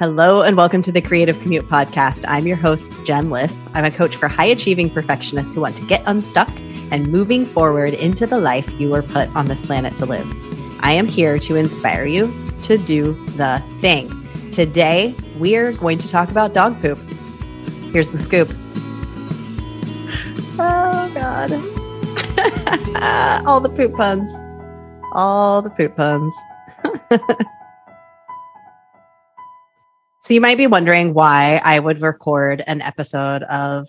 Hello, and welcome to the Creative Commute Podcast. I'm your host, Jen Liss. I'm a coach for high achieving perfectionists who want to get unstuck and moving forward into the life you were put on this planet to live. I am here to inspire you to do the thing. Today, we're going to talk about dog poop. Here's the scoop. Oh, God. All the poop puns. All the poop puns. So you might be wondering why I would record an episode of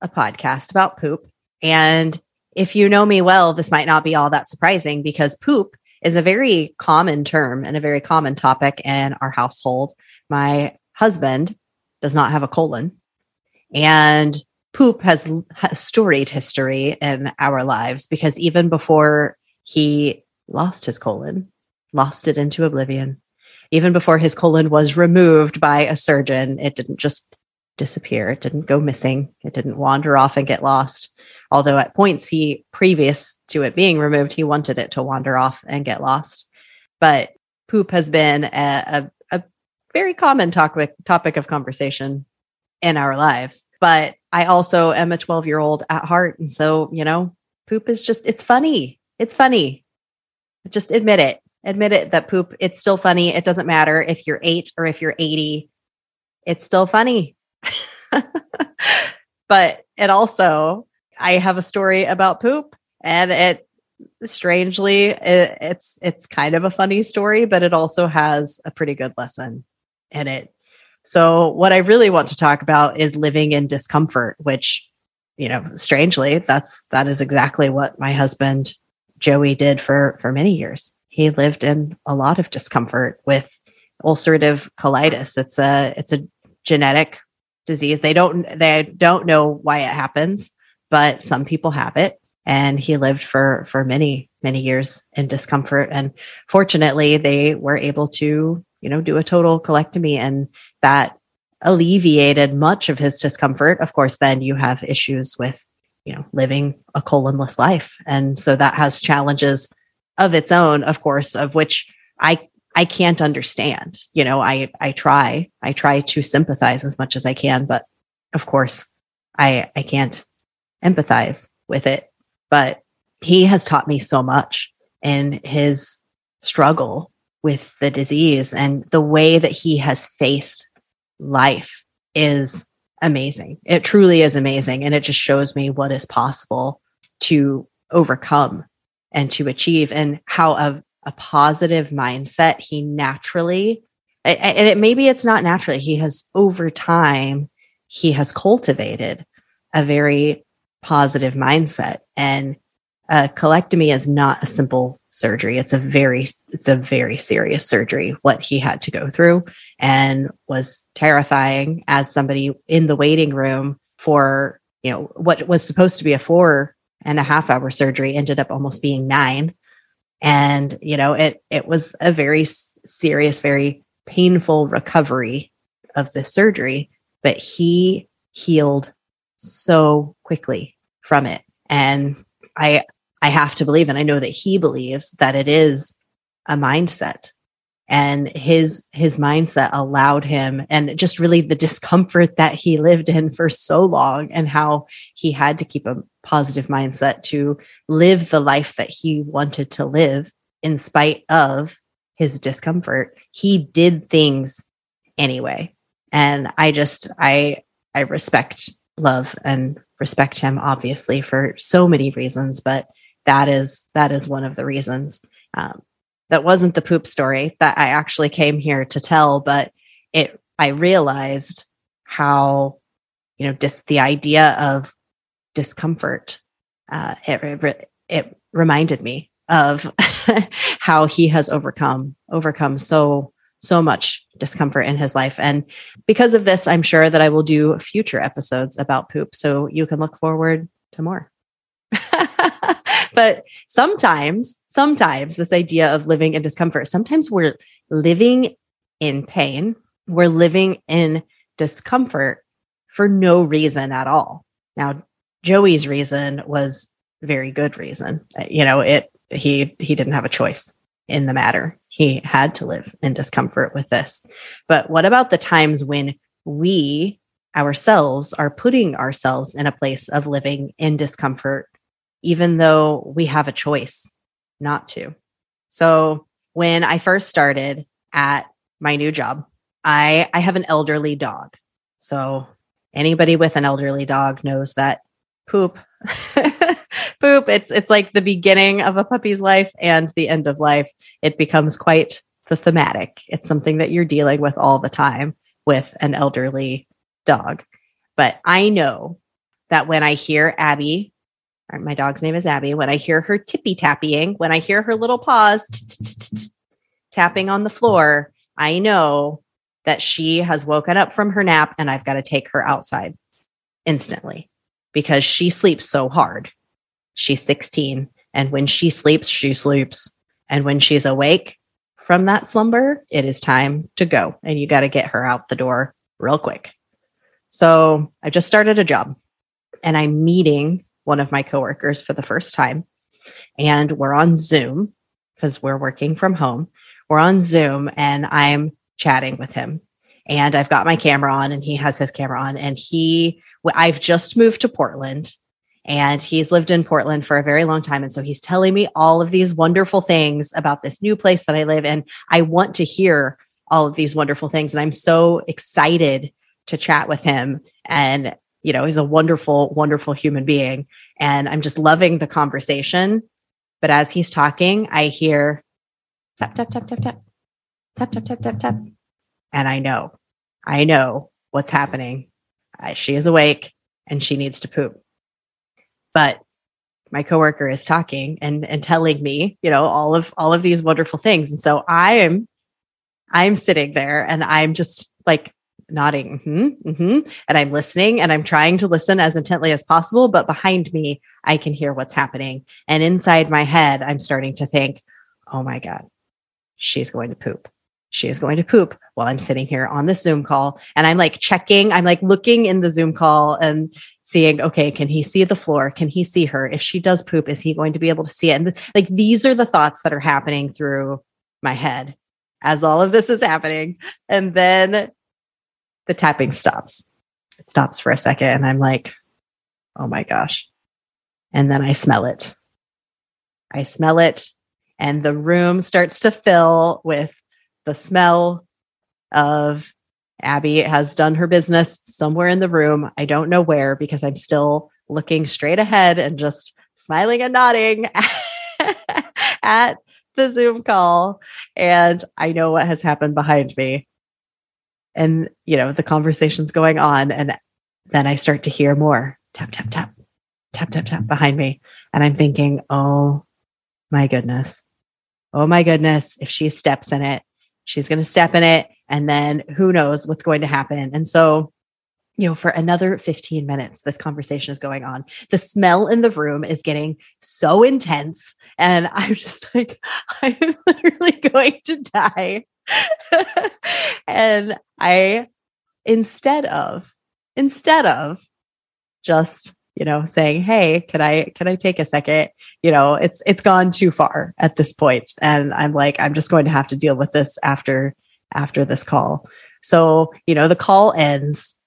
a podcast about poop. And if you know me well, this might not be all that surprising because poop is a very common term and a very common topic in our household. My husband does not have a colon and poop has, storied history in our lives because even before he lost his colon, lost it into oblivion, even before his colon was removed by a surgeon, it didn't just disappear. It didn't go missing. It didn't wander off and get lost. Although at points he, previous to it being removed, he wanted it to wander off and get lost. But poop has been a, a, a very common topic topic of conversation in our lives. But I also am a 12 year old at heart. And so, you know, poop is just, it's funny. It's funny. Just admit it admit it that poop, it's still funny. It doesn't matter if you're eight or if you're 80, it's still funny. but it also, I have a story about poop and it strangely it, it's it's kind of a funny story but it also has a pretty good lesson in it so what i really want to talk about is living in discomfort which you know strangely that's that is exactly what my husband joey did for for many years he lived in a lot of discomfort with ulcerative colitis. It's a it's a genetic disease. They don't they don't know why it happens, but some people have it. And he lived for for many many years in discomfort. And fortunately, they were able to you know do a total colectomy, and that alleviated much of his discomfort. Of course, then you have issues with you know living a colonless life, and so that has challenges of its own, of course, of which I I can't understand. You know, I I try. I try to sympathize as much as I can, but of course, I I can't empathize with it. But he has taught me so much in his struggle with the disease and the way that he has faced life is amazing. It truly is amazing and it just shows me what is possible to overcome and to achieve and how a, a positive mindset he naturally and it maybe it's not naturally he has over time he has cultivated a very positive mindset. And a colectomy is not a simple surgery. It's a very it's a very serious surgery what he had to go through and was terrifying as somebody in the waiting room for you know what was supposed to be a four and a half hour surgery ended up almost being nine. And, you know, it, it was a very serious, very painful recovery of the surgery, but he healed so quickly from it. And I, I have to believe, and I know that he believes that it is a mindset and his his mindset allowed him and just really the discomfort that he lived in for so long and how he had to keep a positive mindset to live the life that he wanted to live in spite of his discomfort. He did things anyway. And i just i i respect love and respect him obviously for so many reasons but that is that is one of the reasons. Um, that wasn't the poop story that I actually came here to tell, but it I realized how you know just the idea of discomfort uh, it, it, reminded me of how he has overcome overcome so so much discomfort in his life. And because of this i'm sure that i will do future episodes about poop. So you can look forward to more but sometimes, sometimes this idea of living in discomfort, sometimes we're living in pain, we're living in discomfort for no reason at all. Now, Joey's reason was very good reason. You know, it he he didn't have a choice. in the matter. He had to live in discomfort with this. But what about the times when we ourselves are putting ourselves in a place of living in discomfort, even though we have a choice not to? So when I first started at my new job, I, I have an elderly dog. So anybody with an elderly dog knows that poop poop it's it's like the beginning of a puppy's life and the end of life it becomes quite the thematic it's something that you're dealing with all the time with an elderly dog but i know that when i hear abby my dog's name is abby when i hear her tippy tapping when i hear her little paws tapping on the floor i know that she has woken up from her nap and i've got to take her outside instantly because she sleeps so hard. She's 16. And when she sleeps, she sleeps. And when she's awake from that slumber, it is time to go. And you got to get her out the door real quick. So I just started a job and I'm meeting one of my coworkers for the first time. And we're on Zoom because we're working from home. We're on Zoom and I'm chatting with him and I've got my camera on and he has his camera on and he I've just moved to Portland and he's lived in Portland for a very long time and so he's telling me all of these wonderful things about this new place that I live in. I want to hear all of these wonderful things and I'm so excited to chat with him and you know he's a wonderful wonderful human being and I'm just loving the conversation but as he's talking I hear tap tap tap tap tap tap tap tap tap tap and I know, I know what's happening. She is awake and she needs to poop. But my coworker is talking and, and telling me, you know, all of all of these wonderful things. And so I am I'm sitting there and I'm just like nodding, mm-hmm, mm-hmm, and I'm listening and I'm trying to listen as intently as possible. But behind me, I can hear what's happening. And inside my head, I'm starting to think, oh my God, she's going to poop she is going to poop while I'm sitting here on this Zoom call. And I'm like checking, I'm like looking in the Zoom call and seeing, okay, can he see the floor? Can he see her? If she does poop, is he going to be able to see it? And th- like these are the thoughts that are happening through my head as all of this is happening. And then the tapping stops. It stops for a second. And I'm like, oh my gosh. And then I smell it. I smell it. And the room starts to fill with the smell of Abby has done her business somewhere in the room. I don't know where because I'm still looking straight ahead and just smiling and nodding at the Zoom call. And I know what has happened behind me. And, you know, the conversation's going on. And then I start to hear more tap, tap, tap, tap, tap, tap behind me. And I'm thinking, oh my goodness. Oh my goodness. If she steps in it, she's going to step in it and then who knows what's going to happen and so you know for another 15 minutes this conversation is going on the smell in the room is getting so intense and i'm just like i'm literally going to die and i instead of instead of just you know saying hey can i can i take a second? You know it's it's gone too far at this point and i'm like i'm just going to have to deal with this after after this call. So you know the call ends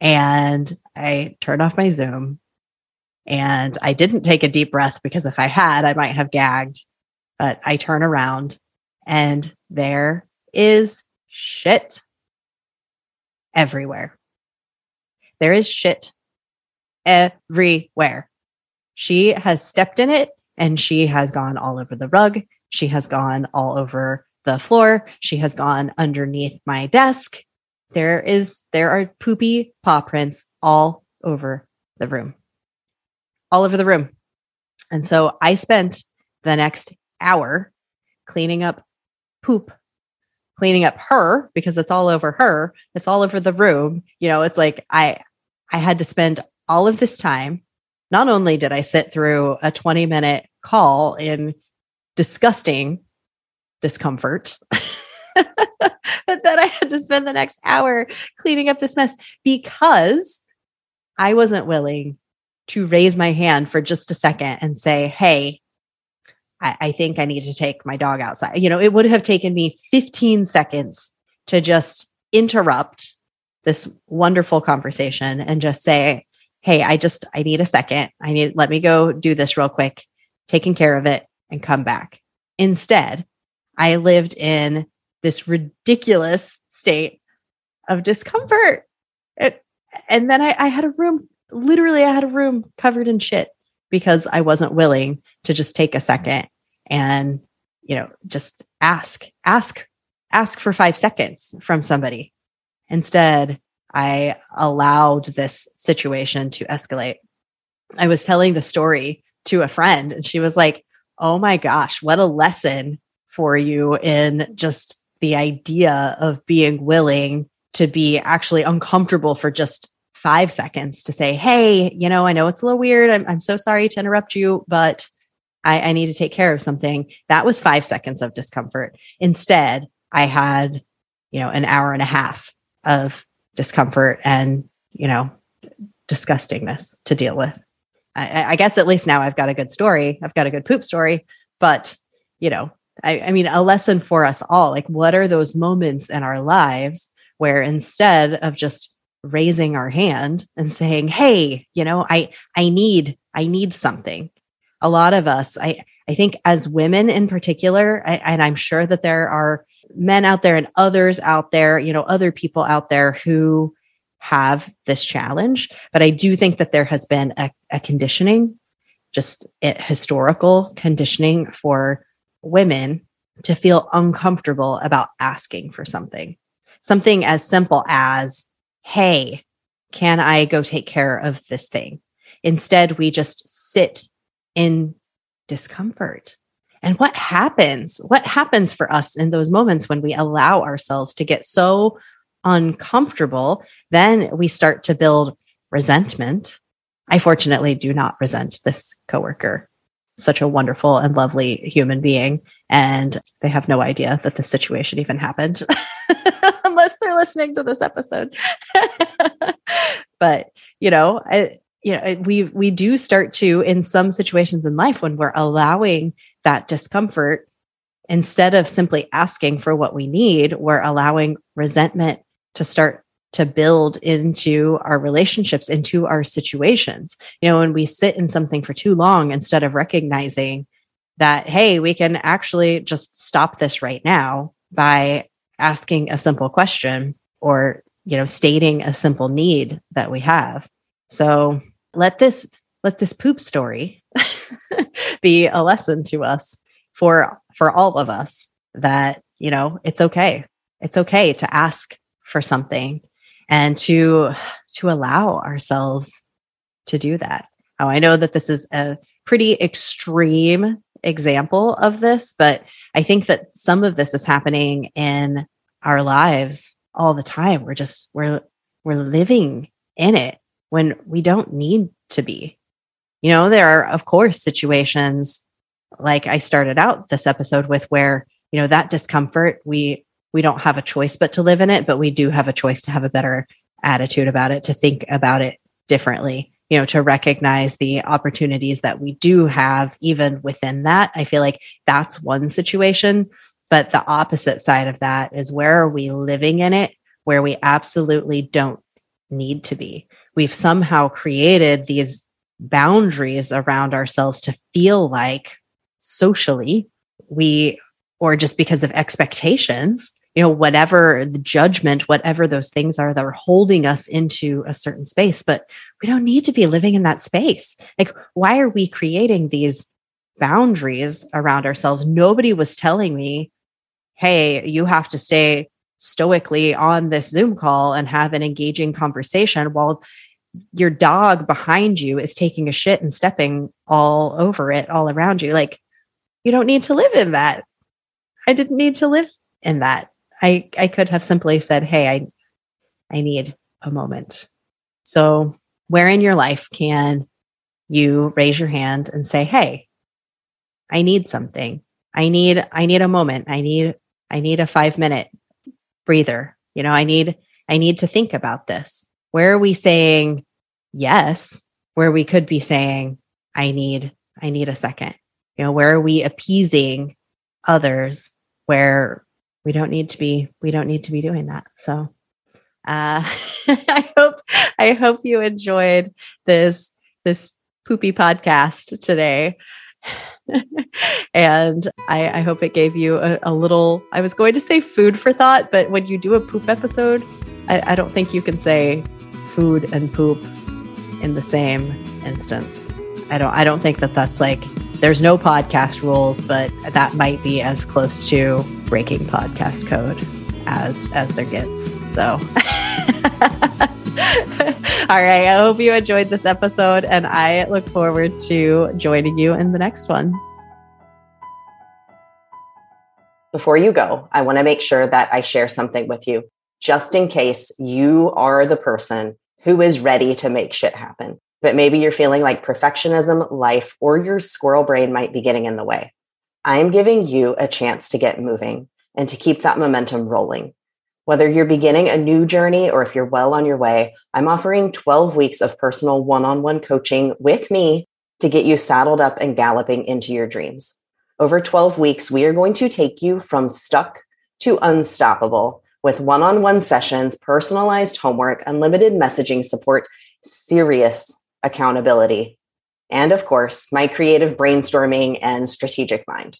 and i turn off my zoom and i didn't take a deep breath because if i had i might have gagged but i turn around and there is shit everywhere there is shit everywhere. She has stepped in it and she has gone all over the rug. She has gone all over the floor. She has gone underneath my desk. There is, there are poopy paw prints all over the room, all over the room. And so I spent the next hour cleaning up poop, cleaning up her because it's all over her. It's all over the room. You know, it's like I, I had to spend all of this time, not only did I sit through a 20 minute call in disgusting discomfort, but then I had to spend the next hour cleaning up this mess because I wasn't willing to raise my hand for just a second and say, Hey, I, I think I need to take my dog outside. You know, it would have taken me 15 seconds to just interrupt this wonderful conversation and just say, Hey, I just, I need a second. I need, let me go do this real quick, taking care of it and come back. Instead, I lived in this ridiculous state of discomfort. It, and then I, I had a room, literally, I had a room covered in shit because I wasn't willing to just take a second and, you know, just ask, ask, ask for five seconds from somebody. Instead, I allowed this situation to escalate. I was telling the story to a friend and she was like, Oh my gosh, what a lesson for you in just the idea of being willing to be actually uncomfortable for just five seconds to say, Hey, you know, I know it's a little weird. I'm, I'm so sorry to interrupt you, but I, I need to take care of something. That was five seconds of discomfort. Instead, I had, you know, an hour and a half of discomfort and, you know, disgustingness to deal with. I, I, guess at least now I've got a good story. I've got a good poop story, but you know, I, I mean, a lesson for us all. Like, what are those moments in our lives where instead of just raising our hand and saying, "Hey, you know, I I need I need something," a lot of us, I I think, as women in particular, I, and I'm sure that there are men out there and others out there, you know, other people out there who have this challenge. But I do think that there has been a, a conditioning, just historical conditioning for women to feel uncomfortable about asking for something. Something as simple as, Hey, can I go take care of this thing? Instead, we just sit in discomfort. And what happens? What happens for us in those moments when we allow ourselves to get so uncomfortable? Then we start to build resentment. I fortunately do not resent this coworker. Such a wonderful and lovely human being. And they have no idea that this situation even happened unless they're listening to this episode. but, you know, I, you know we we do start to in some situations in life when we're allowing that discomfort instead of simply asking for what we need we're allowing resentment to start to build into our relationships into our situations. You know when we sit in something for too long instead of recognizing that hey we can actually just stop this right now by asking a simple question or you know stating a simple need that we have. So let this let this poop story be a lesson to us for for all of us that you know it's okay. It's okay to ask for something and to to allow ourselves to do that now i know that this is a pretty extreme example of this but i think that some of this is happening in our lives all the time we're just we're we're living in it when we don't need to be. You know, there are, of course, situations like I started out this episode with where, you know, that discomfort, we, we don't have a choice but to live in it, but we do have a choice to have a better attitude about it, to think about it differently, you know, to recognize the opportunities that we do have even within that. I feel like that's one situation. But the opposite side of that is where are we living in it where we absolutely don't need to be? we've somehow created these boundaries around ourselves to feel like socially we or just because of expectations you know whatever the judgment whatever those things are that are holding us into a certain space but we don't need to be living in that space like why are we creating these boundaries around ourselves nobody was telling me hey you have to stay stoically on this Zoom call and have an engaging conversation while your dog behind you is taking a shit and stepping all over it, all around you. Like, you don't need to live in that. I didn't need to live in that. I, I could have simply said, Hey, I, I need a moment. So, where in your life can you raise your hand and say, Hey, I need something. I need, I need a moment. I need, I need a five minute breather. You know, I need, I need to think about this. Where are we saying yes, where we could be saying, I need, I need a second. You know, where are we appeasing others where we don't need to be we don't need to be doing that. So uh I hope I hope you enjoyed this this poopy podcast today. and I, I, hope it gave you a, a, little, I was going to say food for thought, but when you do a poop episode, I, I don't think you can say food and poop in the same instance. I don't, I don't think that that's like, there's no podcast rules, but that might be as close to breaking podcast code as, as there gets. So. All right. I hope you enjoyed this episode, and I look forward to joining you in the next one. Before you go, I want to make sure that I share something with you, just in case you are the person who is ready to make shit happen. But maybe you're feeling like perfectionism, life, or your squirrel brain might be getting in the way. I'm giving you a chance to get moving and to keep that momentum rolling. Whether you're beginning a new journey or if you're well on your way, I'm offering 12 weeks of personal one on one coaching with me to get you saddled up and galloping into your dreams. Over 12 weeks, we are going to take you from stuck to unstoppable with one on one sessions, personalized homework, unlimited messaging support, serious accountability, and of course, my creative brainstorming and strategic mind.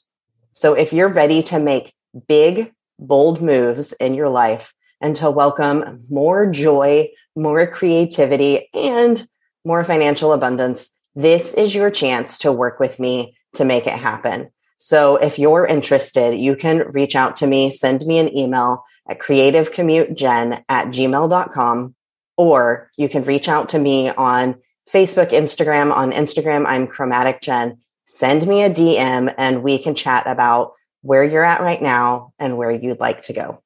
So if you're ready to make big, bold moves in your life and to welcome more joy, more creativity, and more financial abundance, this is your chance to work with me to make it happen. So if you're interested, you can reach out to me, send me an email at creativecommutejen at gmail.com, or you can reach out to me on Facebook, Instagram. On Instagram, I'm Chromatic Jen. Send me a DM and we can chat about where you're at right now and where you'd like to go.